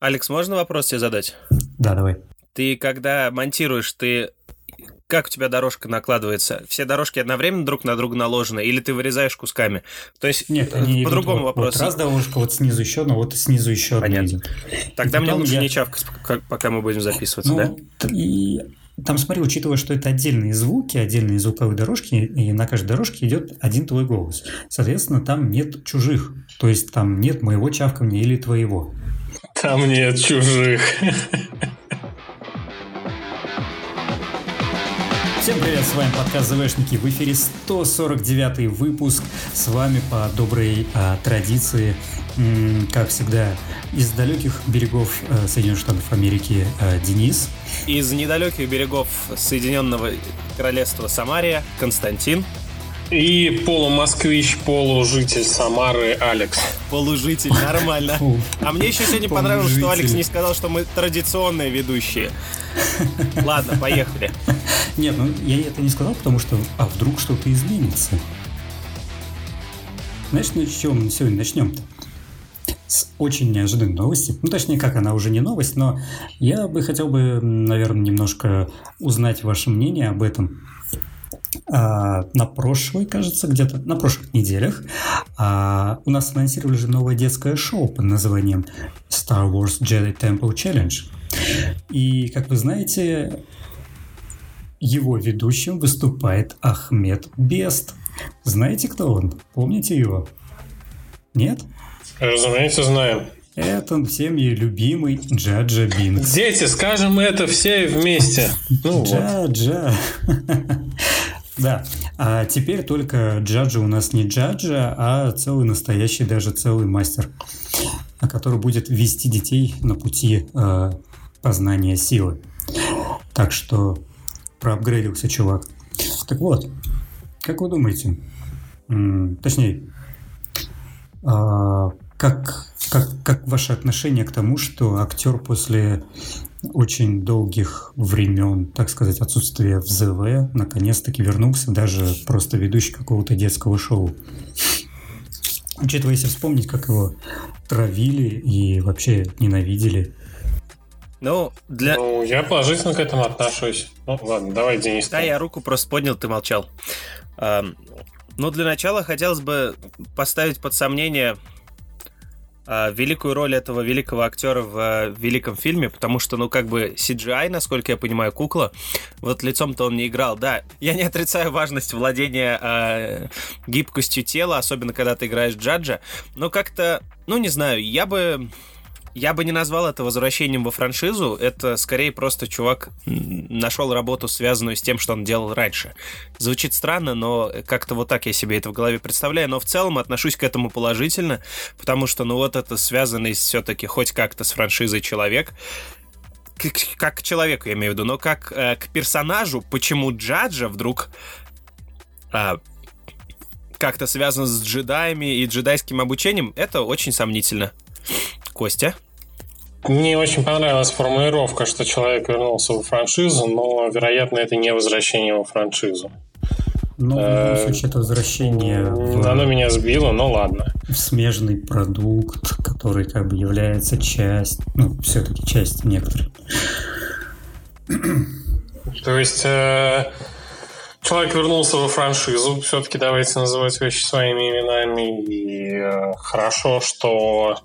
Алекс, можно вопрос тебе задать? Да, давай. Ты когда монтируешь, ты как у тебя дорожка накладывается? Все дорожки одновременно друг на друга наложены, или ты вырезаешь кусками? То есть Нет, они по-другому вот, вопрос. Вот раз дорожка, вот снизу еще одна, вот снизу еще одна Понятно. идет. Тогда И мне лучше я- не чавкать, пока- мы будем записываться, Ну, да? и там, смотри, учитывая, что это отдельные звуки, отдельные звуковые дорожки, и на каждой дорожке идет один твой голос. Соответственно, там нет чужих. То есть там нет моего чавкания или твоего. Там нет чужих. Всем привет, с вами подкаст ЗВшники. В эфире 149 выпуск. С вами по доброй а, традиции, м, как всегда, из далеких берегов а, Соединенных Штатов Америки а, Денис. Из недалеких берегов Соединенного Королевства Самария Константин, И полумосквич, полужитель Самары Алекс. полужитель, нормально. А мне еще сегодня понравилось, что. Алекс не сказал, что мы традиционные ведущие. Ладно, поехали. Нет, ну я это не сказал, потому что а вдруг что-то изменится. Знаешь, ну с чего мы сегодня начнем-то? С очень неожиданной новости. Ну, точнее, как она уже не новость, но я бы хотел бы, наверное, немножко узнать ваше мнение об этом. А, на прошлой, кажется, где-то на прошлых неделях а, у нас анонсировали же новое детское шоу под названием Star Wars Jedi Temple Challenge. И, как вы знаете, его ведущим выступает Ахмед Бест. Знаете, кто он? Помните его? Нет? Разумеется, знаем. Это всеми любимый Джаджа Бинкс. Дети, скажем это все вместе. Ну вот. Да, а теперь только Джаджа у нас не Джаджа, а целый настоящий, даже целый мастер, который будет вести детей на пути э, познания силы. Так что проапгрейдился чувак. Так вот, как вы думаете, точнее, а, как, как, как ваше отношение к тому, что актер после очень долгих времен, так сказать, отсутствия в ЗВ, наконец-таки вернулся, даже просто ведущий какого-то детского шоу. Учитывая, если вспомнить, как его травили и вообще ненавидели. Ну, для... Ну, я положительно к этому отношусь. Ну, ладно, давай, Денис. Да, я руку просто поднял, ты молчал. Ам, Ну, для начала хотелось бы поставить под сомнение великую роль этого великого актера в а, великом фильме, потому что, ну, как бы CGI, насколько я понимаю, кукла, вот лицом-то он не играл. Да, я не отрицаю важность владения а, гибкостью тела, особенно когда ты играешь Джаджа, но как-то, ну, не знаю, я бы... Я бы не назвал это возвращением во франшизу. Это скорее просто чувак нашел работу, связанную с тем, что он делал раньше. Звучит странно, но как-то вот так я себе это в голове представляю. Но в целом отношусь к этому положительно, потому что, ну вот это связанный все-таки хоть как-то с франшизой человек. Как к человеку, я имею в виду, но как э, к персонажу, почему Джаджа вдруг а, как-то связан с джедаями и джедайским обучением, это очень сомнительно. Костя? Мне очень понравилась формулировка, что человек вернулся во франшизу, но, вероятно, это не возвращение во франшизу. Но в любом Э, случае это возвращение Оно меня сбило, но ладно. в смежный продукт, который как бы является часть, ну, все-таки часть некоторой. То есть э, человек вернулся во франшизу, все-таки давайте называть вещи своими именами. И э, хорошо, что,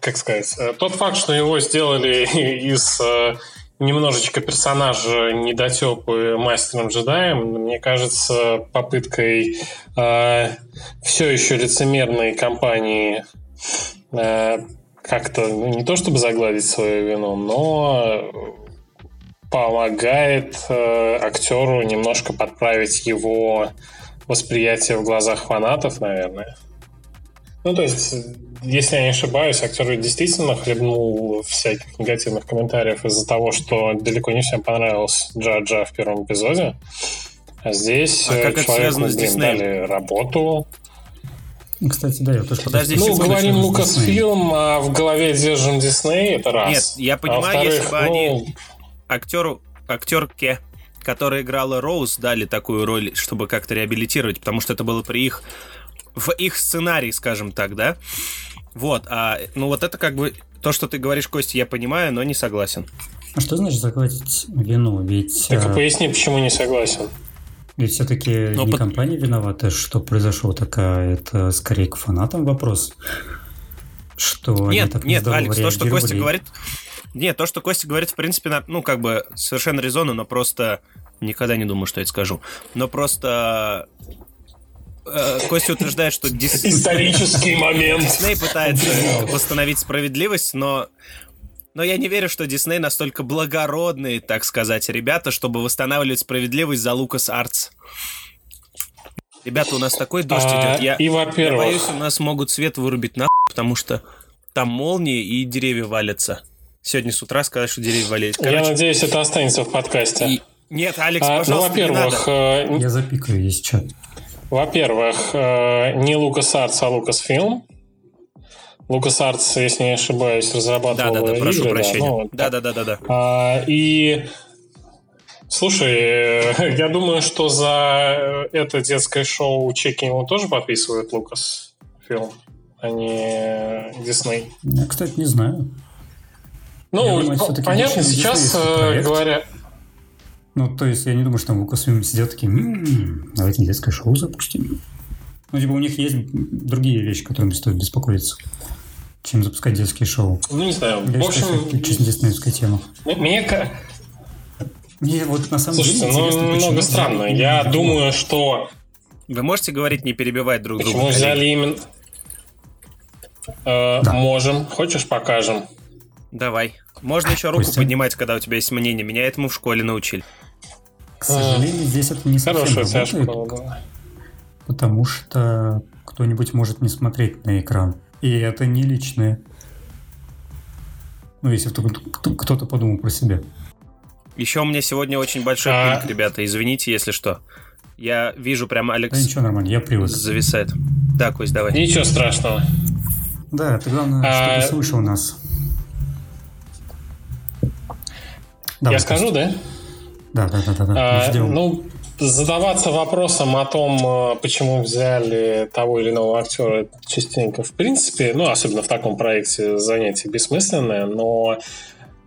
как сказать, э, тот факт, что его сделали из э, немножечко персонажа недотепы мастером джедаем, мне кажется, попыткой все еще лицемерной компании э, как-то, ну, не то чтобы загладить свою вину, но помогает э, актеру немножко подправить его восприятие в глазах фанатов, наверное. Ну, то есть, если я не ошибаюсь, актер действительно хлебнул всяких негативных комментариев из-за того, что далеко не всем понравился Джаджа в первом эпизоде. А здесь А э, как это человеку, связано с блин, Диснеем? дали работу. Ну, Кстати, да, я тоже Подожди, Ну, говорим что Лукас Дисней. фильм, а в голове держим Дисней, это раз. Нет, я А понимаю, если во-вторых, бы они ну, актеру, актерке, которая играла Роуз, дали такую роль, чтобы как-то реабилитировать, потому что это было при их в их сценарии, скажем так, да. Вот, а ну вот это как бы То, что ты говоришь, Костя, я понимаю, но не согласен. А что значит захватить вину? Ведь... Так а, поясни, почему не согласен. Ведь все-таки Но не под- компания виновата, что произошло такая, это скорее к фанатам вопрос. Что они Нет, так нет, Алекс, то, что. Костя говорит... Нет, то, что Костя говорит, в принципе, на- ну, как бы совершенно резонно, но просто... Никогда не думаю, что я это скажу. Но просто... э, Костя утверждает, что Дис- Исторический момент. Дисней пытается восстановить справедливость, но... Но я не верю, что Дисней настолько благородные, так сказать, ребята, чтобы восстанавливать справедливость за Лукас Артс. Ребята, у нас такой дождь А, идет. Я, И, я во-первых, боюсь, у нас могут свет вырубить нахуй, потому что там молнии и деревья валятся. Сегодня с утра сказали, что деревья валились. я Короче, надеюсь, это останется в подкасте. и- Нет, Алекс, А, ну, пожалуйста, не надо. во-первых, э, Я запикаю, есть чат. Во-первых, э, не Лукас Артс, а Лукас Фильм. Лукас Артс, если не ошибаюсь, разрабатывал Да-да-да, прошу игры, да, прощения. ну, Да-да-да-да-да. А, и слушай, э, я думаю, что за это детское шоу чеки ему тоже подписывают Лукас фильм, а не Дисней. Я, кстати, не знаю. Ну, думаю, понятно, сейчас э, говоря... Ну, то есть, я не думаю, что там Лукасфильм сидят такие, «М, давайте детское шоу запустим. Ну, типа, у них есть другие вещи, которыми стоит беспокоиться, чем запускать детские шоу. Ну, не знаю. Я В считаю, что это общем, чисто диснеевская тема. мне... Мне вот на самом Слушайте, деле ну, интересно, почему немного странно. взяли Я именно думаю, что... Вы можете говорить, не перебивать друг Почему друга? взяли коллеги? именно... Э, Да. Можем. Хочешь, покажем? Давай. Можно еще руку Костя? поднимать, когда у тебя есть мнение. Меня этому в школе научили. К сожалению, здесь это не совсем Хорошая тебя работает, потому что кто-нибудь может не смотреть на экран. И это не личное. Ну, если кто- кто- кто-то подумал про себя. Еще у меня сегодня очень большой А. пинг, ребята. Извините, если что. Я вижу прям Да Алекс ничего, нормально, я привык. зависает. Да, Кость, давай. Ничего страшного. Да, это главное, А- чтобы слышал нас. Давай, Я скажу, да? Да, да, да, да, да. А, ну, задаваться вопросом о том, э, почему взяли того или иного актера, частенько, в принципе, ну, особенно в таком проекте, занятие бессмысленное, но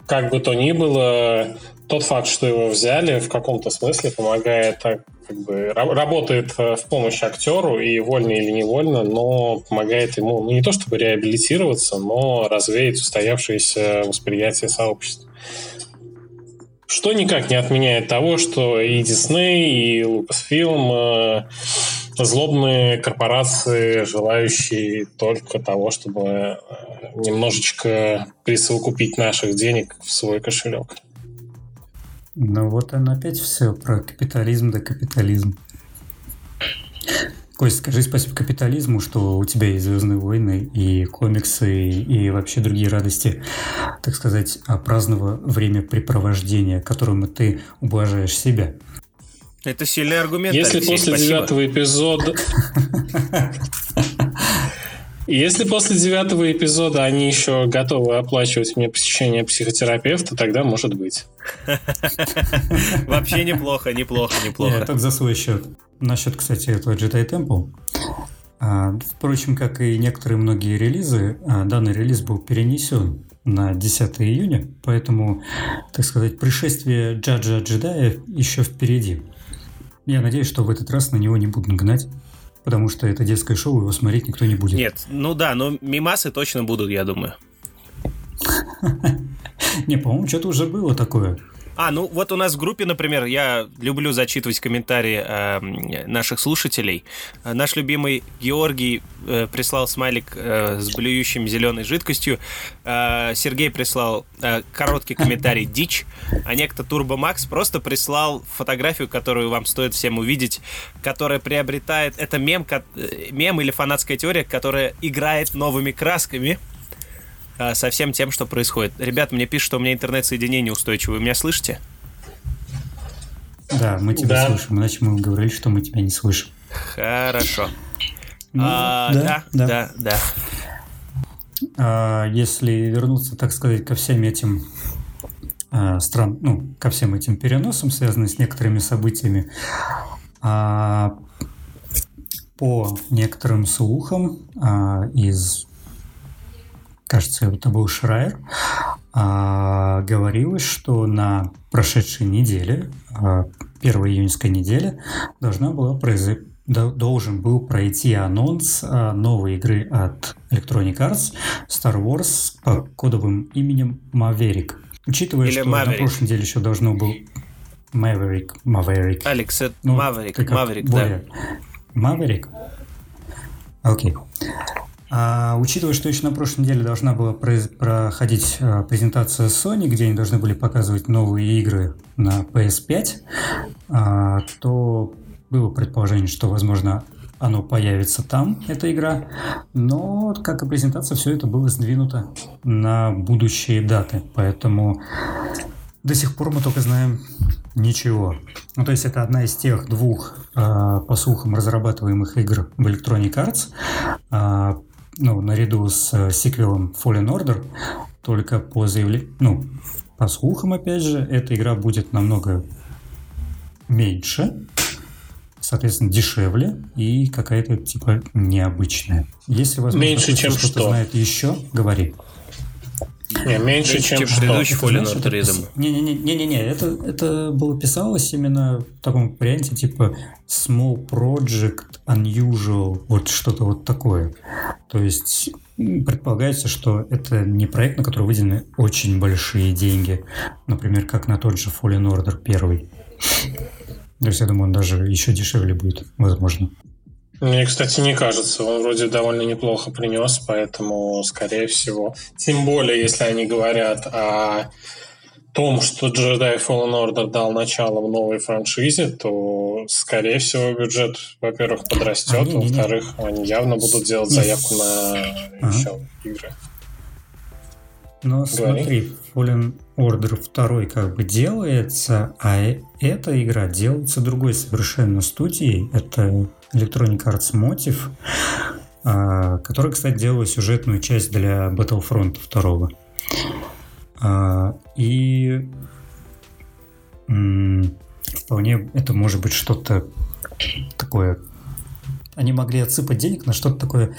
как бы то ни было, тот факт, что его взяли, в каком-то смысле помогает, так, как бы, ра- работает э, в помощь актеру, и вольно или невольно, но помогает ему, ну, не то чтобы реабилитироваться, но развеять устоявшееся восприятие сообщества. Что никак не отменяет того, что и Дисней, и Lucasfilm э, злобные корпорации, желающие только того, чтобы э, немножечко присовокупить наших денег в свой кошелек. Ну вот он опять все про капитализм да капитализм. Кость, скажи спасибо капитализму, что у тебя есть «Звездные войны» и комиксы, и вообще другие радости, так сказать, а, праздного времяпрепровождения, которым ты ублажаешь себя. Это сильный аргумент, Если Алексей, после спасибо. девятого эпизода... Если после девятого эпизода они еще готовы оплачивать мне посещение психотерапевта, тогда может быть. Вообще неплохо, неплохо, Я неплохо. только за свой счет. Насчет, кстати, этого Jedi Temple. А, впрочем, как и некоторые многие релизы, а, данный релиз был перенесен на 10 июня, поэтому, так сказать, пришествие Джаджа Джедая еще впереди. Я надеюсь, что в этот раз на него не будут гнать, потому что это детское шоу, его смотреть никто не будет. Нет, ну да, но мимасы точно будут, я думаю. Не, по-моему, что-то уже было такое. А, ну вот у нас в группе, например, я люблю зачитывать комментарии э, наших слушателей. Э, Наш любимый Георгий э, прислал смайлик э, с блюющим зеленой жидкостью. Э, Сергей прислал э, короткий комментарий «Дичь». А некто Турбо Макс просто прислал фотографию, которую вам стоит всем увидеть, которая приобретает... Это мем, э, мем или фанатская теория, которая играет новыми красками со всем тем, что происходит. Ребят, мне пишут, что у меня интернет-соединение устойчивое. Вы меня слышите? Да, мы тебя Да. слышим, иначе мы говорили, что мы тебя не слышим. Хорошо. Ну, А, да, да, да. А, если вернуться, так сказать, ко всем этим а, стран, ну, ко всем этим переносам, связанным с некоторыми событиями, а, по некоторым слухам а, из кажется, это был Шрайер, а, говорилось, что на прошедшей неделе, а, первой июньской неделе, должна была произойти должен был пройти анонс а, новой игры от Electronic Arts Star Wars по кодовым именем Maverick. Учитывая, Или что Maverick. на прошлой неделе еще должно был Maverick, Maverick. Алекс, это ну, Maverick, Maverick, более... да. Maverick? Окей. Okay. А, учитывая, что еще на прошлой неделе должна была проходить а, презентация Sony, где они должны были показывать новые игры на PS5, а, то было предположение, что, возможно, оно появится там, эта игра, но, как и презентация, все это было сдвинуто на будущие даты, поэтому до сих пор мы только знаем ничего. Ну, то есть это одна из тех двух, э, по слухам, разрабатываемых игр в Electronic Arts, э, ну, наряду с э, сиквелом Fallen Order, только по заявлению, ну, по слухам, опять же, эта игра будет намного меньше, соответственно, дешевле и какая-то типа необычная. Если возможно, меньше, чем что-то что? знает еще, говори. Не, меньше, чем, чем предыдущий Fallen Order Не-не-не, это, это было писалось именно в таком варианте, типа Small Project, Unusual, вот что-то вот такое. То есть предполагается, что это не проект, на который выделены очень большие деньги. Например, как на тот же Fallen Order первый. То есть, я думаю, он даже еще дешевле будет, возможно. Мне, кстати, не кажется. Он вроде довольно неплохо принес, поэтому, скорее всего... Тем более, если они говорят о том, что Jedi Fallen Order дал начало в новой франшизе, то, скорее всего, бюджет, во-первых, подрастет, а, во-вторых, они явно будут делать заявку на ага. еще игры. Говори. смотри, Fallen Order 2 как бы делается, а э, эта игра делается другой совершенно студией. Это Electronic Arts Motive, а, которая, кстати, делала сюжетную часть для Battlefront 2. А, и вполне это может быть что-то такое. Они могли отсыпать денег на что-то такое,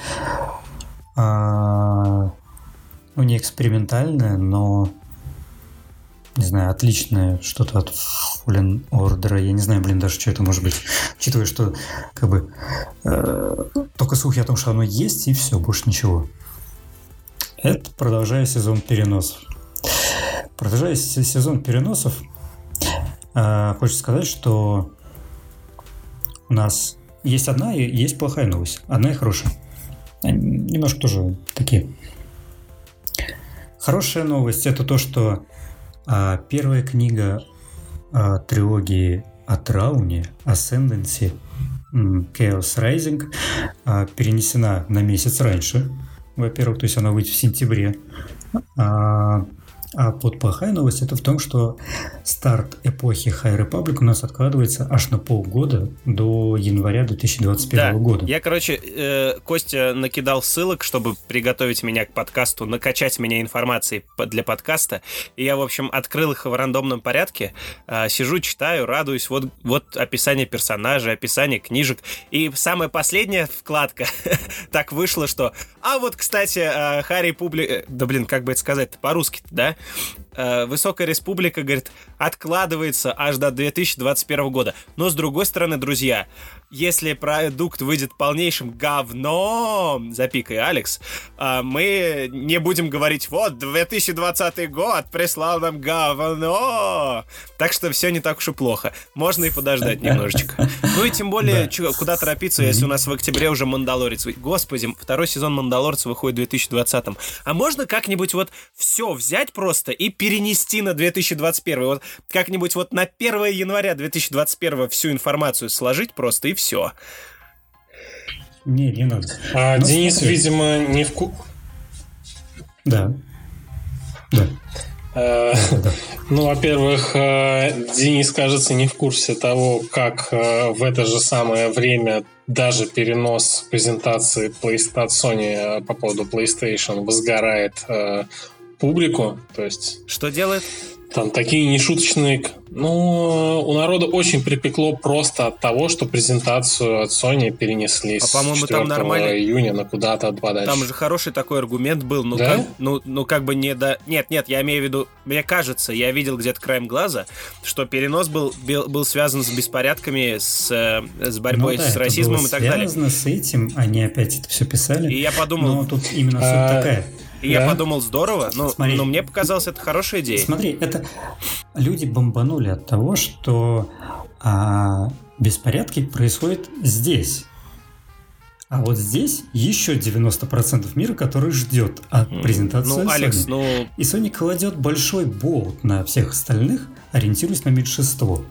а, ну не экспериментальное, но не знаю, отличное что-то от Fallen Order. Я не знаю, блин, даже что это может быть. Учитывая, что как бы э, только слухи о том, что оно есть, и все, больше ничего. Это продолжая сезон переносов. Продолжая сезон переносов, э, хочется сказать, что у нас есть одна и есть плохая новость. Одна и хорошая. Немножко тоже такие. Хорошая новость это то, что а первая книга а, трилогии о Трауне, Ascendancy, Chaos Rising, а, перенесена на месяц раньше. Во-первых, то есть она выйдет в сентябре. А, а под плохая новость это в том, что старт эпохи High Republic у нас откладывается аж на полгода до января 2021 да. года. Я, короче, э, Костя накидал ссылок, чтобы приготовить меня к подкасту, накачать меня информацией для подкаста. И я, в общем, открыл их в рандомном порядке, э, сижу, читаю, радуюсь. Вот, вот описание персонажей, описание книжек. И самая последняя вкладка так вышло, что... А вот, кстати, э, Харри Публи... Э, да, блин, как бы это сказать по-русски, да? Э, Высокая Республика, говорит, откладывается аж до 2021 года. Но с другой стороны, друзья, если продукт выйдет полнейшим говном, запикай, Алекс, а, мы не будем говорить, вот, 2020 год прислал нам говно. Так что все не так уж и плохо. Можно и подождать немножечко. Ну и тем более, куда торопиться, если у нас в октябре уже Мандалорец. Господи, второй сезон Мандалорца выходит в 2020. А можно как-нибудь вот все взять просто и перенести на 2021? Вот как-нибудь вот на 1 января 2021 всю информацию сложить просто и все. Не, не надо. А Но Денис, смотри. видимо, не в ку... Да. Да. Э, ну, во-первых, э, Денис, кажется, не в курсе того, как э, в это же самое время даже перенос презентации PlayStation Sony по поводу PlayStation возгорает публику. То есть... Что делает? Там такие нешуточные... Ну, у народа очень припекло просто от того, что презентацию от Sony перенесли а, по-моему, там нормально... июня на куда-то подальше. Там же хороший такой аргумент был. Ну, да? как, ну, ну, как бы не до... Нет, нет, я имею в виду... Мне кажется, я видел где-то краем глаза, что перенос был, был, был связан с беспорядками, с, э, с борьбой ну, да, с расизмом и так далее. связано с этим, они опять это все писали. И я подумал... Но тут именно суть А, такая. И Да. я подумал, здорово, но, Смотри. но мне показалось, это хорошая идея. Смотри, это люди бомбанули от того, что а, беспорядки происходят здесь. А вот здесь еще 90% мира, который ждет от презентации Ну, Алекс, Sony. ну, И Sony кладет большой болт на всех остальных, ориентируясь на меньшинство.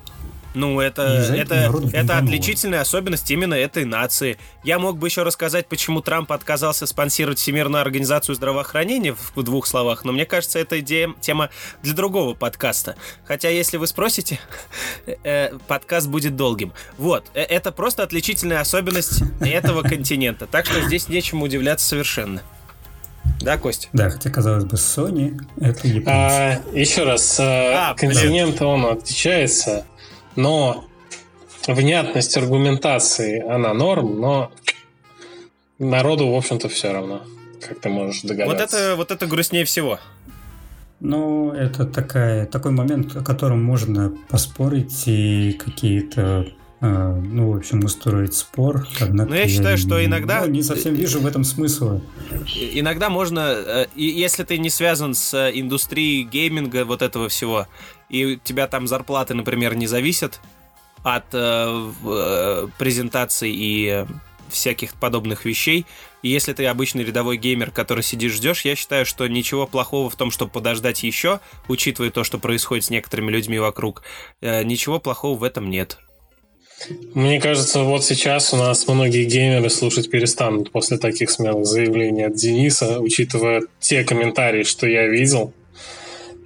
Ну, это, И это, это отличительная особенность именно этой нации. Я мог бы еще рассказать, почему Трамп отказался спонсировать Всемирную организацию здравоохранения в, двух словах, но мне кажется, это идея, тема для другого подкаста. Хотя, если вы спросите, э, подкаст будет долгим. Вот, э, это просто отличительная особенность этого континента. Так что здесь нечему удивляться совершенно. Да, Костя? Да, хотя, казалось бы, Sony — это японцы. А, еще раз, э, А, континент, он отличается, но внятность аргументации, она норм, но народу, в общем-то, все равно, как ты можешь Вот догадаться. это, вот это грустнее всего. Ну, это такая, такой момент, о котором можно поспорить и какие-то, э, ну, в общем, устроить спор. Однако Ну, я считаю, что иногда- ну, не совсем вижу в этом смысла. Иногда можно, э, если ты не связан с индустрией гейминга, вот этого всего, и у тебя там зарплаты, например, не зависят от э, э, презентаций и всяких подобных вещей, и если ты обычный рядовой геймер, который сидишь ждешь, я считаю, что ничего плохого в том, чтобы подождать еще, учитывая то, что происходит с некоторыми людьми вокруг, э, ничего плохого в этом нет. Мне кажется, вот сейчас у нас многие геймеры слушать перестанут после таких смелых заявлений от Дениса, учитывая те комментарии, что я видел.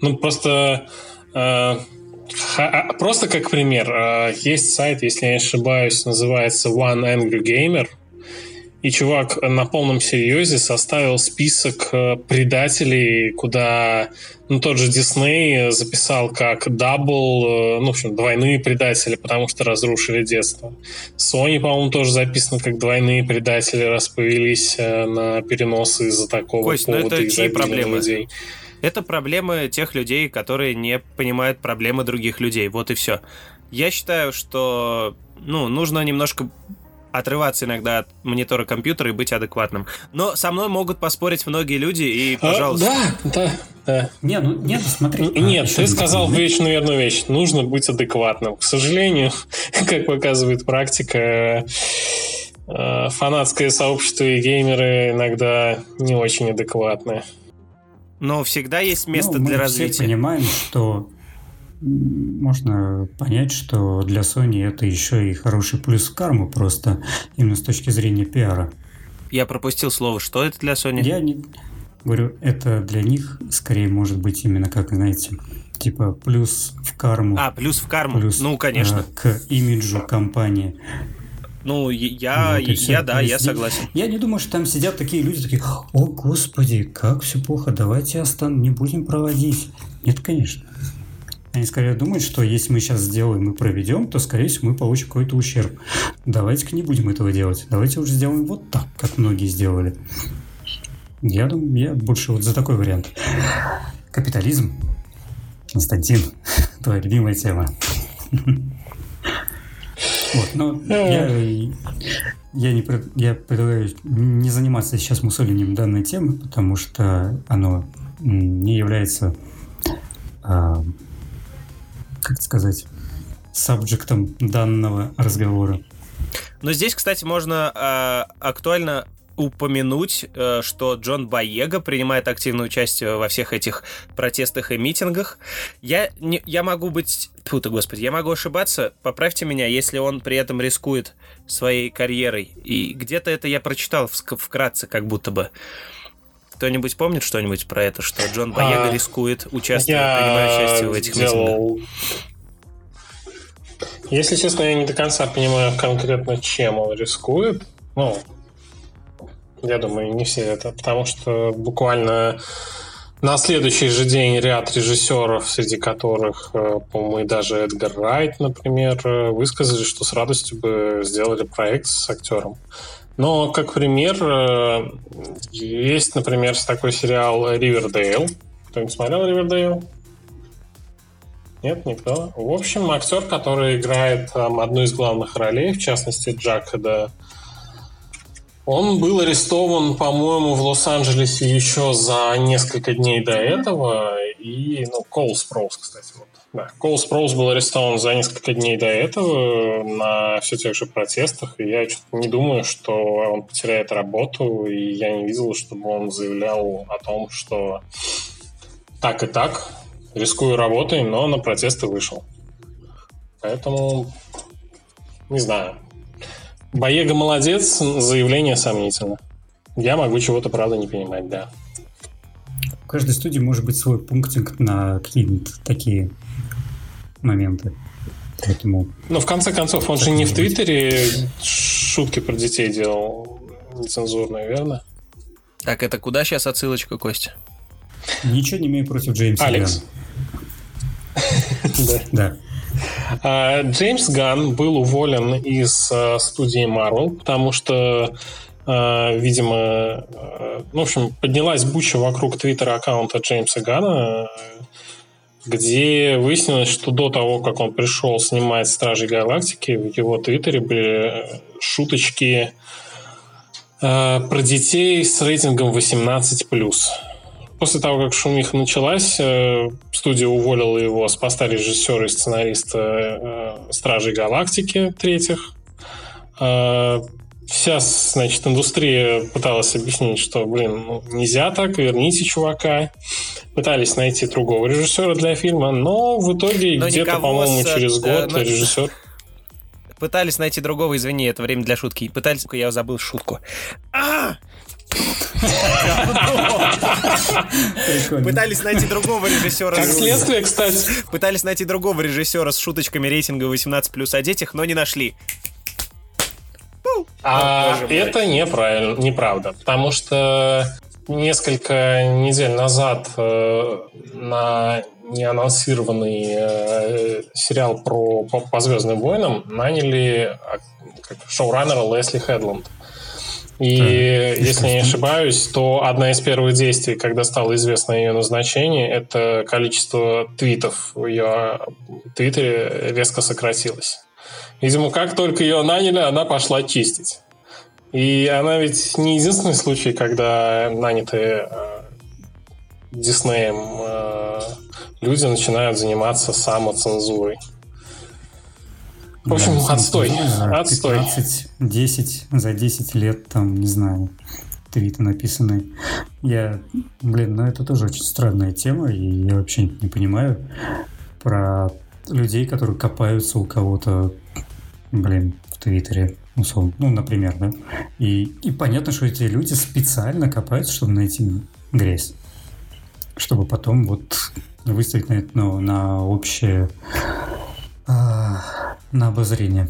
Ну, просто... э, а, просто как пример. э, есть сайт, если я не ошибаюсь, называется One Angry Gamer. И чувак на полном серьезе составил список э, предателей, куда ну, тот же Дисней записал как дабл, ну, в общем, двойные предатели, потому что разрушили детство. Sony, по-моему, тоже записано как двойные предатели, раз повелись на переносы из-за такого Кость, ну повода это из чьи обиды на проблемы? людей. Это проблемы тех людей, которые не понимают проблемы других людей. Вот и все. Я считаю, что ну, нужно немножко отрываться иногда от монитора компьютера и быть адекватным. Но со мной могут поспорить многие люди, и, А, пожалуйста. да, да, да. Не, ну нет, смотри. а, Нет, ты сказал момент. вечную верную вещь. Нужно быть адекватным. К сожалению, как показывает практика, э, фанатское сообщество и геймеры иногда не очень адекватны. Но всегда есть место Ну, мы для все развития. понимаем, что можно понять, что для Sony это еще и хороший плюс в карму просто именно с точки зрения пиара. Я пропустил слово. Что это для Sony? Я не говорю, это для них скорее может быть именно как, знаете, типа плюс в карму. А, плюс в карму. плюс ну, конечно. э, к имиджу компании. Ну, я, я, Вот всё. я да, я согласен. Я не думаю, что там сидят такие люди, такие, о, господи, как все плохо, давайте остан не будем проводить. Нет, конечно. Они скорее думают, что если мы сейчас сделаем и проведем, то, скорее всего, мы получим какой-то ущерб. Давайте-ка не будем этого делать. Давайте уже сделаем вот так, как многие сделали. Я думаю, я больше вот за такой вариант. Капитализм. Константин, твоя любимая тема. Вот, но я, я, не, я предлагаю не заниматься сейчас мусолением данной темы, потому что оно не является, а, как сказать, сабжектом данного разговора. Но здесь, кстати, можно э, актуально упомянуть, э, что Джон Боега принимает активное участие во всех этих протестах и митингах. Я, не, я могу быть... Тьфу ты, господи, я могу ошибаться. Поправьте меня, если он при этом рискует своей карьерой. И где-то это я прочитал вкратце, как будто бы. Кто-нибудь помнит что-нибудь про это, что Джон Боега А, рискует участвовать, принимая участие в этих митингах? делал... Если честно, я не до конца понимаю конкретно, чем он рискует. Ну, я думаю, не все это. Потому что буквально На следующий же день ряд режиссеров, среди которых, э, по-моему, и даже Эдгар Райт, например, э, высказали, что с радостью бы сделали проект с актером. Но, как пример, э, есть, например, такой сериал «Ривердейл». Кто-нибудь смотрел «Ривердейл»? Нет, никто. В общем, актер, который играет там, одну из главных ролей, в частности, Джакеда, он был арестован, по-моему, в Лос-Анджелесе еще за несколько дней до этого. И, ну, Коул Спроус, кстати, вот. Да, Коул Спроус был арестован за несколько дней до этого на все тех же протестах, и я что-то не думаю, что он потеряет работу, и я не видел, чтобы он заявлял о том, что так и так, рискую работой, но на протесты вышел. Поэтому, не знаю, Боега молодец, заявление сомнительно. Я могу чего-то, правда, не понимать, да. В каждой студии может быть свой пунктик на какие-то такие моменты. Поэтому... Но в конце концов, он же не в Твиттере шутки про детей делал нецензурные, верно? Так, это куда сейчас отсылочка, Костя? Ничего не имею против Джеймса Алекс. Да. А, Джеймс Ган был уволен из а, студии Marvel, потому что а, видимо, ну, в общем, поднялась буча вокруг твиттера аккаунта Джеймса Гана, где выяснилось, что до того, как он пришел снимать «Стражи Галактики», в его твиттере были шуточки про детей с рейтингом 18+. После того, как шумиха началась, э, студия уволила его с поста режиссера и сценариста э, «Стражей Галактики» третьих. Э, вся, значит, индустрия пыталась объяснить, что, блин, ну, нельзя так, верните чувака. Пытались найти другого режиссера для фильма, но в итоге но где-то, по-моему, с... через год но... режиссер пытались найти другого, извини, это время для шутки. Пытались, я забыл шутку. А! Пытались найти другого режиссера. Как следствие, кстати. Пытались найти другого режиссера с шуточками рейтинга 18 плюс о детях, но не нашли. А это неправильно, неправда, потому что несколько недель назад э, на неанонсированный э, сериал про по, по Звездным войнам наняли а, как, шоураннера Лесли Хедланд. И так, если не ошибаюсь, то одна из первых действий, когда стало известно ее назначение, это количество твитов в ее твиттере резко сократилось. Видимо, как только ее наняли, она пошла чистить. И она ведь не единственный случай, когда нанятые э, Диснеем э, люди начинают заниматься самоцензурой. В общем, да, отстой. отстой. 15, 10, за 10 лет, там, не знаю, твиты написаны. Я, блин, ну это тоже очень странная тема, и я вообще не понимаю про людей, которые копаются у кого-то, блин, в Твиттере, условно, ну, например, да. И, и понятно, что эти люди специально копаются, чтобы найти грязь. Чтобы потом вот выставить на это, ну, на общее а, на обозрение.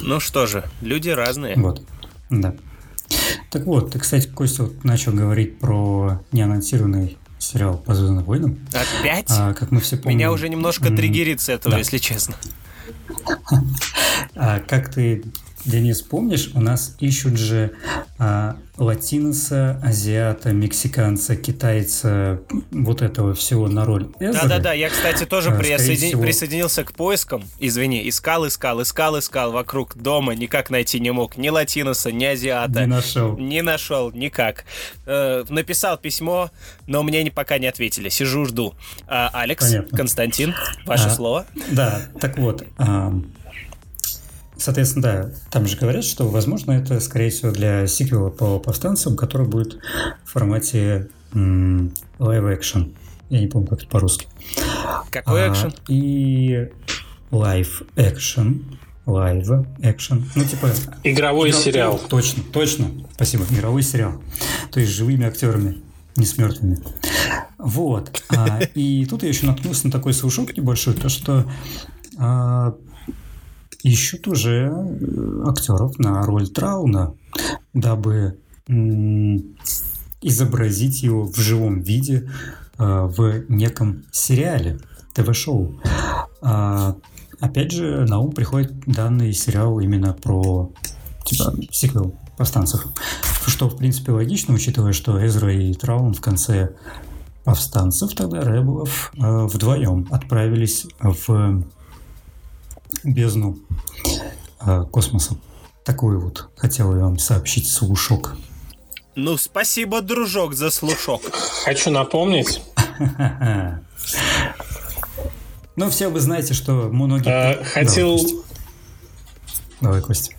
Ну что же, люди разные. Вот, да. Так вот, ты, кстати, Костя вот начал говорить про неанонсированный сериал по Звездным войнам. Опять? А, как мы все помним... Меня уже немножко триггерит с этого, да. если честно. А, как ты Денис, помнишь, у нас ищут же а, латиноса, азиата, мексиканца, китайца, вот этого всего на роль Да-да-да, я, кстати, тоже а, присоедин... всего... присоединился к поискам. Извини, искал, искал, искал, искал вокруг дома, никак найти не мог. Ни латиноса, ни азиата. Не нашел. Не нашел, никак. Э, написал письмо, но мне пока не ответили. Сижу, жду. А, Алекс, Понятно. Константин, ваше а, слово. Да, так вот. А, Соответственно, да, там же говорят, что, возможно, это, скорее всего, для сиквела по повстанцам, который будет в формате м- live action. Я не помню, как это по-русски. Какой а, экшен? И live action. Live action. Ну, типа... Игровой игр... сериал. Точно, точно. Спасибо. Мировой сериал. То есть живыми актерами, не с мертвыми. Вот. А, и тут я еще наткнулся на такой слушок небольшой, то что а, ищут уже э, актеров на роль Трауна, дабы изобразить его в живом виде в неком сериале, ТВ-шоу. А, опять же, на ум приходит данный сериал именно про типа сиквел повстанцев. Что, в принципе, логично, учитывая, что Эзра и Траун в конце повстанцев, тогда Ребелов э, вдвоем отправились в бездну э, космоса. Такой вот хотел я вам сообщить слушок. Ну, спасибо, дружок, за слушок. Хочу напомнить. Ну, все вы знаете, что многие... Э, хотел... Давай, Костя.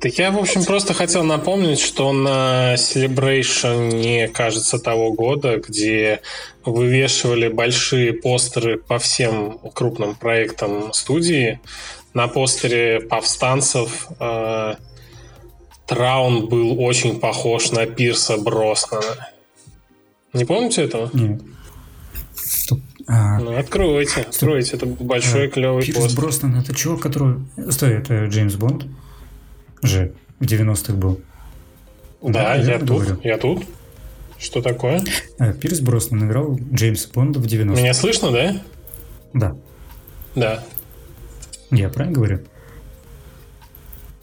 Так я, в общем, просто хотел напомнить, что на Celebration, кажется, того года, где вывешивали большие постеры по всем крупным проектам студии, на постере повстанцев э, Траун был очень похож на Пирса Броснана. Не помните этого? Нет. А... Ну, откройте, откройте. Это большой а, клевый Пирс постер. Броснан, это чувак, который... Стой, это Джеймс Бонд? Же в 90-х был. Да, да я, я тут, говорю. я тут. Что такое? А, Пирс Броснан играл Джеймса Бонда в 90-х. Меня слышно, да? Да. Да. Я правильно говорю?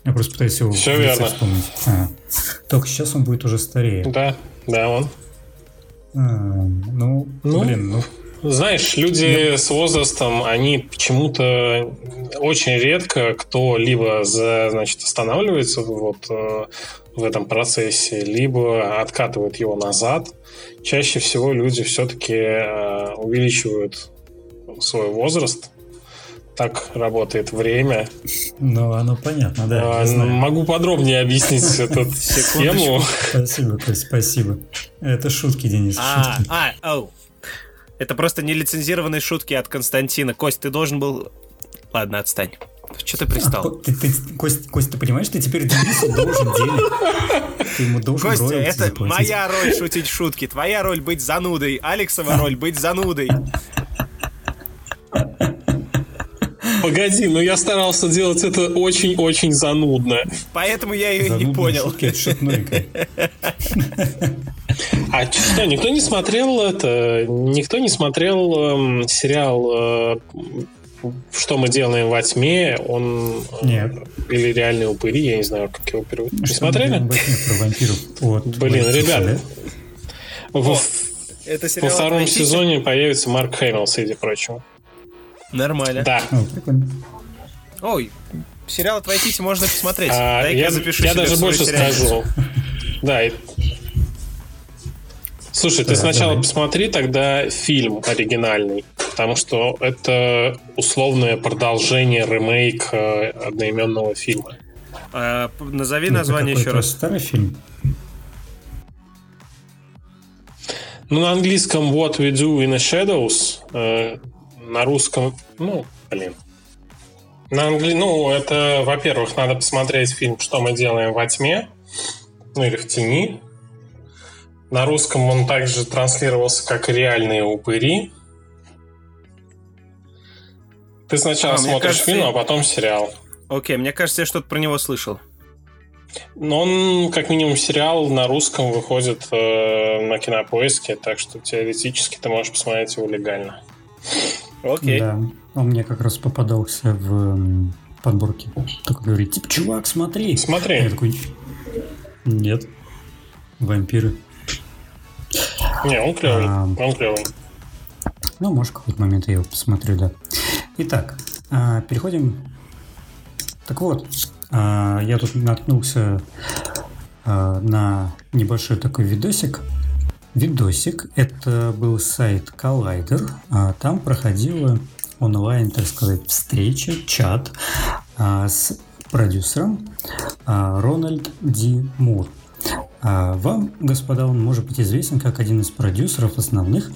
Я просто пытаюсь его Все верно. вспомнить. А, только сейчас он будет уже старее. Да, да, он. А, ну, ну, блин, ну знаешь, люди с возрастом, они почему-то очень редко кто либо за, значит, останавливается вот э, в этом процессе, либо откатывает его назад. Чаще всего люди все-таки э, увеличивают свой возраст. Так работает время. Ну, оно понятно, да. А, могу подробнее объяснить эту тему. Спасибо, спасибо. Это шутки, Денис. А, а, оу. Это просто нелицензированные шутки от Константина. Кость, ты должен был... Ладно, отстань. Что ты пристал? Ты, ты, Кость, Кость, ты понимаешь, ты теперь Денису должен денег. Ты ему должен Костя, это заплатить. моя роль шутить шутки. Твоя роль быть занудой. Алексова роль быть занудой. Погоди, но я старался делать это очень-очень занудно. Поэтому я ее Занудные не понял. А что, никто не смотрел это? Никто не смотрел э, сериал э, что мы делаем во тьме, он Нет. или реальные упыри, я не знаю, как его переводить. Не смотрели? Про вампиров. Вот, Блин, ребята, во, это во втором сезоне появится Марк Хэмилл, среди прочего. Нормально. Да. О, прикольно. Ой, сериал от Вайтити можно посмотреть. А, я, я запишу Я даже больше сериал. скажу. Да, Слушай, ты сначала давай. посмотри тогда фильм оригинальный, потому что это условное продолжение, ремейк э, одноименного фильма. А, назови название еще раз. Старый фильм. Ну, на английском What We Do in the Shadows, э, на русском, ну, блин. На англи... Ну, это, во-первых, надо посмотреть фильм «Что мы делаем во тьме», ну или «В тени», на русском он также транслировался как «Реальные упыри». Ты сначала а, смотришь кажется, фильм, а потом сериал. Окей, мне кажется, я что-то про него слышал. Но он, как минимум, сериал на русском выходит э, на кинопоиске, так что теоретически ты можешь посмотреть его легально. Окей. Да, он мне как раз попадался в подборке. Такой говорит, типа, чувак, смотри. Смотри. Я такой, нет, вампиры. Не, он клевый. А, он клевый. Ну, может, в какой-то момент я его посмотрю, да. Итак, а, переходим. Так вот, а, я тут наткнулся а, на небольшой такой видосик. Видосик. Это был сайт Collider. А, там проходила онлайн, так сказать, встреча, чат а, с продюсером а, Рональд Ди Мур. А вам, господа, он может быть известен как один из продюсеров основных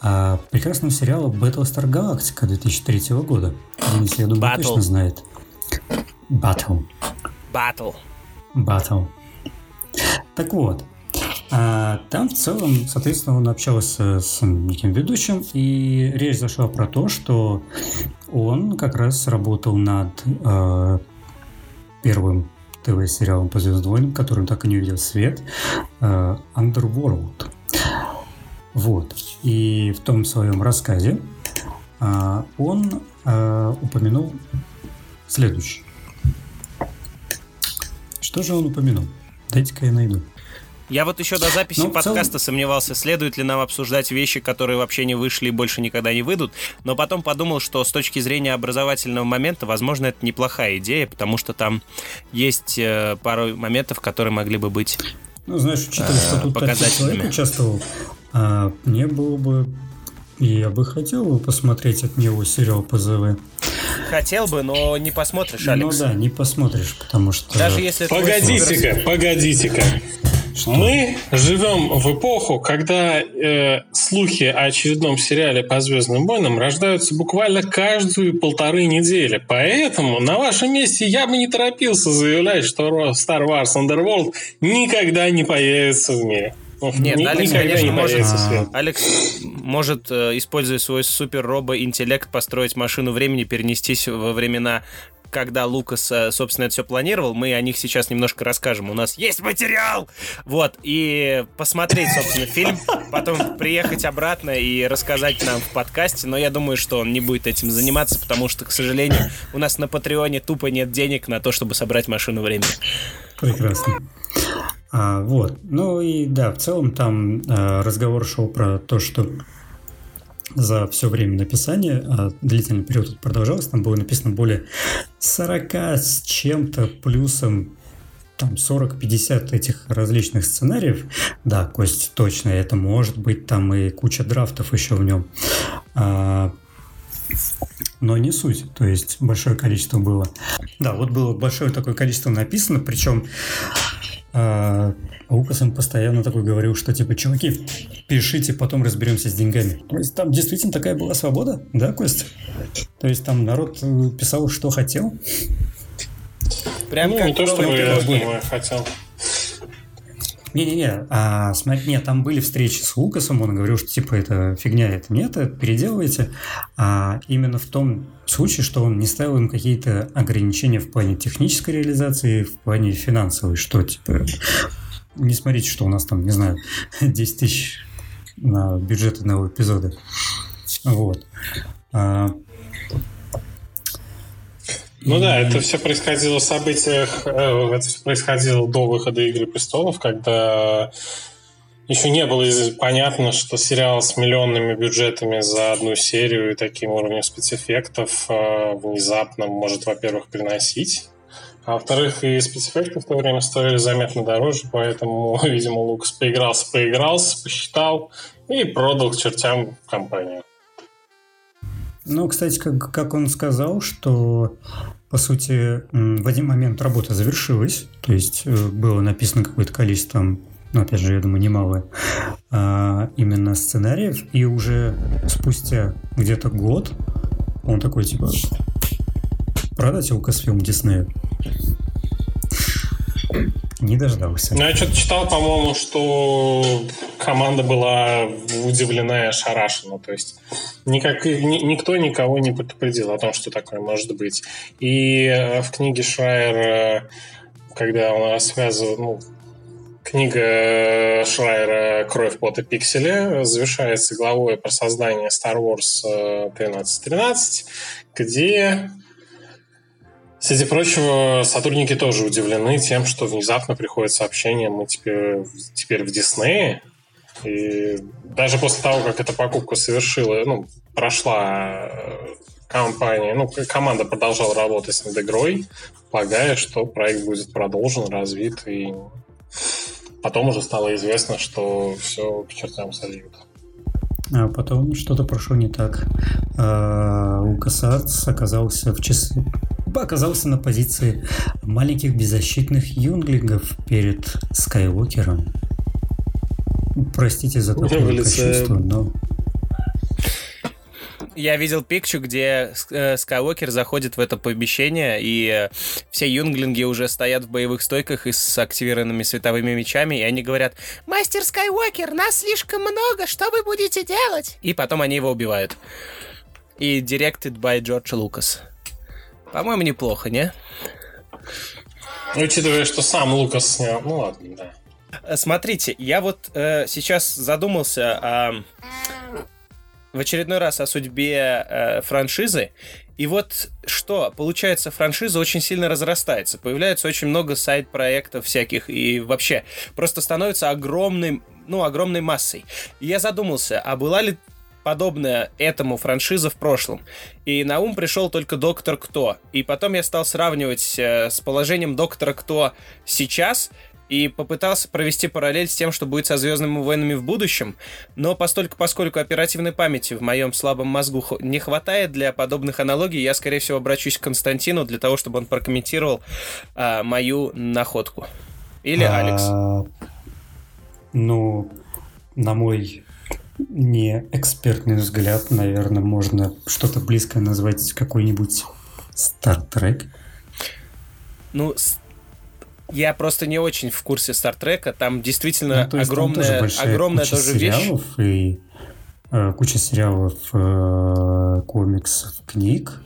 а, прекрасного сериала Battlestar Galactica 2003 года. Денис, я думаю, Battle. точно знает. Battle. Battle. Battle. Так вот, а, там в целом, соответственно, он общался с неким ведущим, и речь зашла про то, что он как раз работал над э, первым ТВ-сериалом по Звездным войнам, который так и не увидел свет, uh, Underworld. Вот. И в том своем рассказе а, он а, упомянул следующее. Что же он упомянул? Дайте-ка я найду. Я вот еще до записи ну, подкаста целом... сомневался, следует ли нам обсуждать вещи, которые вообще не вышли и больше никогда не выйдут, но потом подумал, что с точки зрения образовательного момента, возможно, это неплохая идея, потому что там есть э, пару моментов, которые могли бы быть Ну, знаешь, учитывая, что тут человек участвовал, а, мне было бы... Я бы хотел бы посмотреть от него сериал ПЗВ. Хотел бы, но не посмотришь, Алекс. Ну да, не посмотришь, потому что... Даже если... Погодите-ка, погодите-ка. Что? Мы живем в эпоху, когда э, слухи о очередном сериале по Звездным войнам рождаются буквально каждую полторы недели. Поэтому на вашем месте я бы не торопился заявлять, что Star Wars Underworld никогда не появится в мире. Нет, Ни, Алекс, конечно, может, Алекс может, э, используя свой супер робо-интеллект, построить машину времени, перенестись во времена когда Лукас, э, собственно, это все планировал, мы о них сейчас немножко расскажем. У нас есть материал! Вот, и посмотреть, собственно, фильм, потом приехать обратно и рассказать нам в подкасте, но я думаю, что он не будет этим заниматься, потому что, к сожалению, у нас на Патреоне тупо нет денег на то, чтобы собрать машину времени. Прекрасно. А, вот. Ну и да, в целом там а, разговор шел про то, что за все время написания, а длительный период продолжался, там было написано более 40 с чем-то плюсом там 40-50 этих различных сценариев. Да, Кость, точно, это может быть там и куча драфтов еще в нем. А, но не суть, то есть большое количество было. Да, вот было большое такое количество написано, причем а Лукас им постоянно такой говорил, что типа, чуваки, пишите, потом разберемся с деньгами. То есть там действительно такая была свобода, да, Костя? То есть там народ э, писал, что хотел. Прям ну, как не то, что я хотел. Не-не-не, а, смотри, нет, там были встречи с Лукасом, он говорил, что типа это фигня, это нет, это переделывайте. А именно в том случае, что он не ставил им какие-то ограничения в плане технической реализации, в плане финансовой, что типа не смотрите, что у нас там, не знаю, 10 тысяч на бюджет одного эпизода. Вот. А, ну да, это все происходило в событиях, э, это все происходило до выхода «Игры престолов», когда еще не было понятно, что сериал с миллионными бюджетами за одну серию и таким уровнем спецэффектов э, внезапно может, во-первых, приносить. А во-вторых, и спецэффекты в то время стоили заметно дороже, поэтому, видимо, Лукас поигрался, поигрался, посчитал и продал к чертям компанию. Ну, кстати, как, как он сказал, что, по сути, в один момент работа завершилась, то есть э, было написано какое-то количество, ну, опять же, я думаю, немалое, а, именно сценариев, и уже спустя где-то год он такой, типа, продать Лукасфилм Диснею. Не дождался. Ну, я что-то читал, по-моему, что команда была удивлена и ошарашена. То есть никак, ни, никто никого не предупредил о том, что такое может быть. И э, в книге Шрайера, когда он рассказывал, ну, книга Шрайера «Кровь, пот и пиксели» завершается главой про создание Star Wars 1313, э, где Среди прочего, сотрудники тоже удивлены тем, что внезапно приходит сообщение, мы теперь, теперь в Диснее. И даже после того, как эта покупка совершила, ну, прошла э, компания, ну, команда продолжала работать над игрой, полагая, что проект будет продолжен, развит, и потом уже стало известно, что все к чертям сольют. А потом что-то прошло не так. А, LucasArts оказался в часы оказался на позиции маленьких беззащитных юнглингов перед Скайуокером. Простите за такое кощунство, но... Я видел пикчу, где э, Скайуокер заходит в это помещение, и э, все юнглинги уже стоят в боевых стойках и с активированными световыми мечами, и они говорят «Мастер Скайуокер, нас слишком много, что вы будете делать?» И потом они его убивают. И directed by Джордж Лукас. По-моему, неплохо, не? Учитывая, что сам Лукас снял. Ну ладно, да. Смотрите, я вот э, сейчас задумался о, в очередной раз о судьбе э, франшизы. И вот что, получается, франшиза очень сильно разрастается. Появляется очень много сайт-проектов всяких и вообще просто становится огромной, ну, огромной массой. И я задумался, а была ли подобная этому франшиза в прошлом. И на ум пришел только Доктор Кто. И потом я стал сравнивать э, с положением Доктора Кто сейчас и попытался провести параллель с тем, что будет со Звездными войнами в будущем, но постольку, поскольку оперативной памяти в моем слабом мозгу не хватает для подобных аналогий, я, скорее всего, обращусь к Константину для того, чтобы он прокомментировал а, мою находку. Или а, Алекс. Ну, на мой не экспертный взгляд, наверное, можно что-то близкое назвать какой-нибудь Star Trek. Ну, я просто не очень в курсе Стартрека. Там действительно ну, огромная, там тоже огромная куча тоже сериалов вещь. И э, куча сериалов, э, комиксов, книг.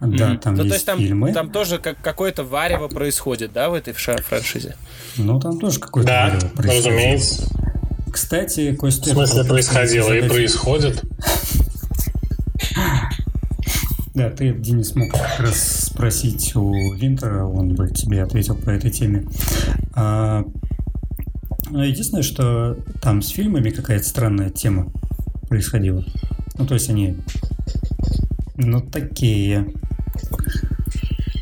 Mm-hmm. Да, там ну, есть, то есть там, фильмы. Там тоже как, какое-то варево происходит, да, в этой франшизе? Ну, там тоже какое-то да, варево происходит. разумеется. Кстати, Костя... В смысле происходило и происходит? Да, ты, Денис, мог как раз спросить у Винтера, он бы тебе ответил по этой теме. А, единственное, что там с фильмами какая-то странная тема происходила. Ну, то есть они, ну, такие.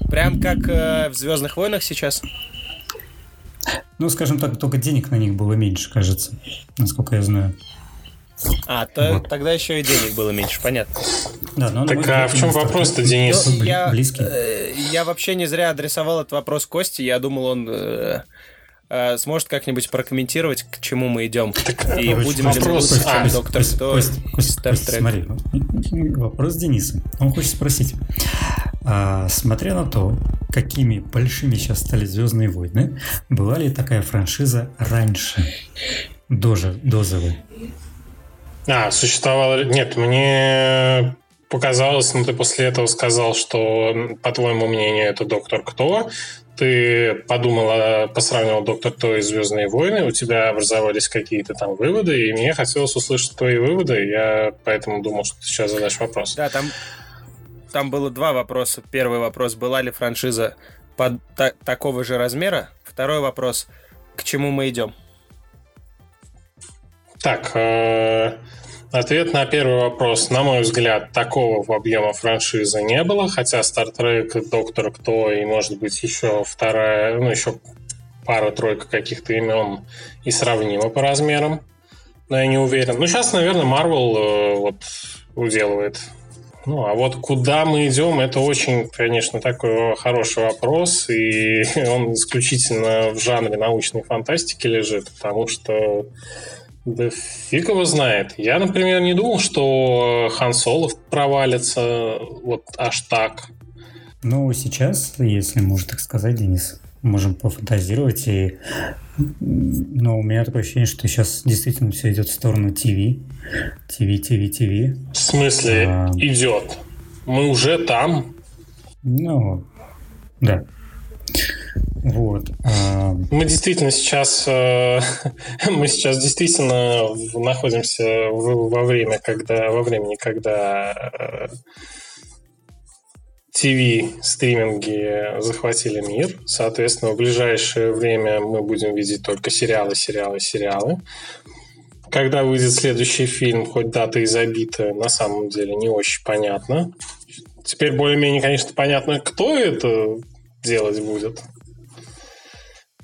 Прям как э, в Звездных войнах сейчас? Ну, скажем так, только денег на них было меньше, кажется, насколько я знаю. А, то, вот. тогда еще и денег было меньше, понятно. Да, но так а в чем вопрос-то, Денис? Ну, я, близкий. Э, я вообще не зря адресовал этот вопрос Кости. Я думал, он э, э, сможет как-нибудь прокомментировать, к чему мы идем. Так, и короче, будем вопрос. ли мы а, доктор Кто Кость, Кость, Кость, смотри, вопрос Дениса. Он хочет спросить. А, смотря на то, какими большими сейчас стали Звездные войны, была ли такая франшиза раньше, до, же, до ЗВ? А, существовало... Нет, мне показалось, ну ты после этого сказал, что, по твоему мнению, это Доктор Кто. Ты подумала, посравнивал Доктор Кто и Звездные войны, у тебя образовались какие-то там выводы, и мне хотелось услышать твои выводы, я поэтому думал, что ты сейчас задашь вопрос. Да, там, там было два вопроса. Первый вопрос, была ли франшиза под та- такого же размера? Второй вопрос, к чему мы идем? Так, э, ответ на первый вопрос. На мой взгляд, такого в объема франшизы не было, хотя Star Trek, Доктор Кто и, может быть, еще вторая, ну, еще пара-тройка каких-то имен и сравнимо по размерам. Но я не уверен. Ну, сейчас, наверное, Marvel э, вот уделывает. Ну, а вот куда мы идем, это очень, конечно, такой хороший вопрос, и он исключительно в жанре научной фантастики лежит, потому что да фиг его знает. Я, например, не думал, что Хан Соло провалится вот аж так. Ну, сейчас, если можно так сказать, Денис, можем пофантазировать. И... Но у меня такое ощущение, что сейчас действительно все идет в сторону ТВ. ТВ, ТВ, ТВ. В смысле а... идет? Мы уже там? Ну, да. Вот. А, мы действительно сейчас, э, мы сейчас действительно находимся во время, когда, во времени, когда э, стриминги захватили мир. Соответственно, в ближайшее время мы будем видеть только сериалы, сериалы, сериалы. Когда выйдет следующий фильм, хоть дата и забита, на самом деле не очень понятно. Теперь более-менее, конечно, понятно, кто это делать будет.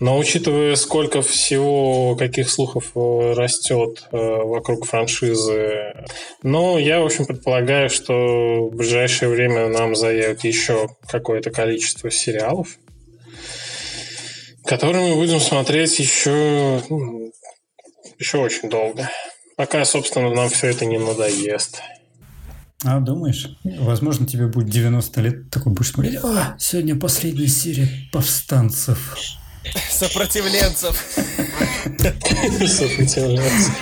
Но учитывая, сколько всего, каких слухов э, растет э, вокруг франшизы, ну, я, в общем, предполагаю, что в ближайшее время нам заявят еще какое-то количество сериалов, которые мы будем смотреть еще, ну, еще очень долго. Пока, собственно, нам все это не надоест. А, думаешь? Возможно, тебе будет 90 лет, такой будешь смотреть, а, сегодня последняя серия «Повстанцев». Сопротивленцев. Сопротивленцев.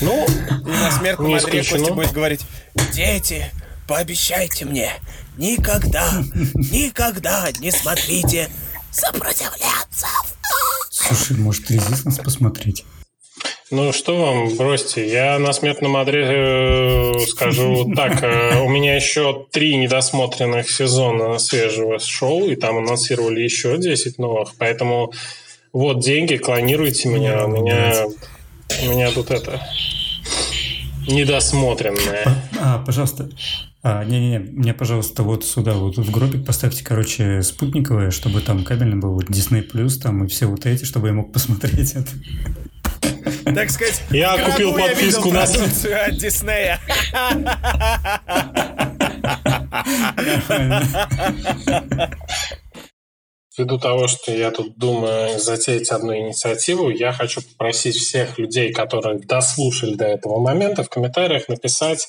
Ну, и на смертном одре Костя будет говорить, дети, пообещайте мне, никогда, никогда не смотрите сопротивленцев. Слушай, может, резистенс посмотреть? Ну что вам, бросьте. Я на смертном одре э, скажу так. Э, у меня еще три недосмотренных сезона свежего шоу, и там анонсировали еще 10 новых. Поэтому вот деньги, клонируйте меня. У меня, у меня тут это недосмотренное. А, пожалуйста, а, не-не-не, мне, пожалуйста, вот сюда, вот в гробик поставьте, короче, спутниковое, чтобы там кабельный был, вот Disney Plus там и все вот эти, чтобы я мог посмотреть это. Так сказать, я купил подписку на от Диснея. Ввиду того, что я тут думаю затеять одну инициативу, я хочу попросить всех людей, которые дослушали до этого момента, в комментариях написать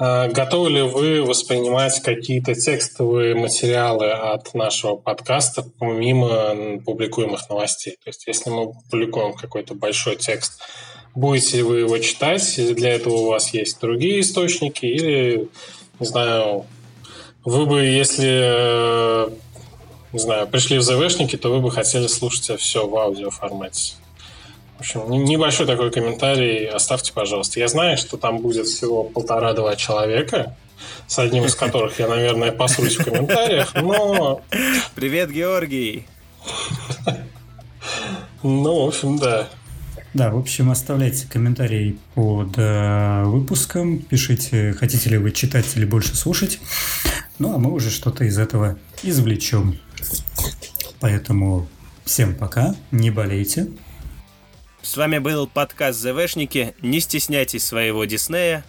готовы ли вы воспринимать какие-то текстовые материалы от нашего подкаста помимо публикуемых новостей? То есть, если мы публикуем какой-то большой текст, будете ли вы его читать? Для этого у вас есть другие источники? Или, не знаю, вы бы, если, не знаю, пришли в ЗВшники, то вы бы хотели слушать все в аудиоформате? В общем, небольшой такой комментарий оставьте, пожалуйста. Я знаю, что там будет всего полтора-два человека, с одним из которых я, наверное, посрусь в комментариях, но... Привет, Георгий! Ну, в общем, да. Да, в общем, оставляйте комментарии под э, выпуском, пишите, хотите ли вы читать или больше слушать. Ну, а мы уже что-то из этого извлечем. Поэтому всем пока, не болейте, с вами был подкаст ЗВшники. Не стесняйтесь своего Диснея.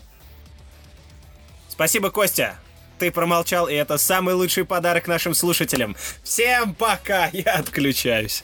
Спасибо, Костя. Ты промолчал, и это самый лучший подарок нашим слушателям. Всем пока, я отключаюсь.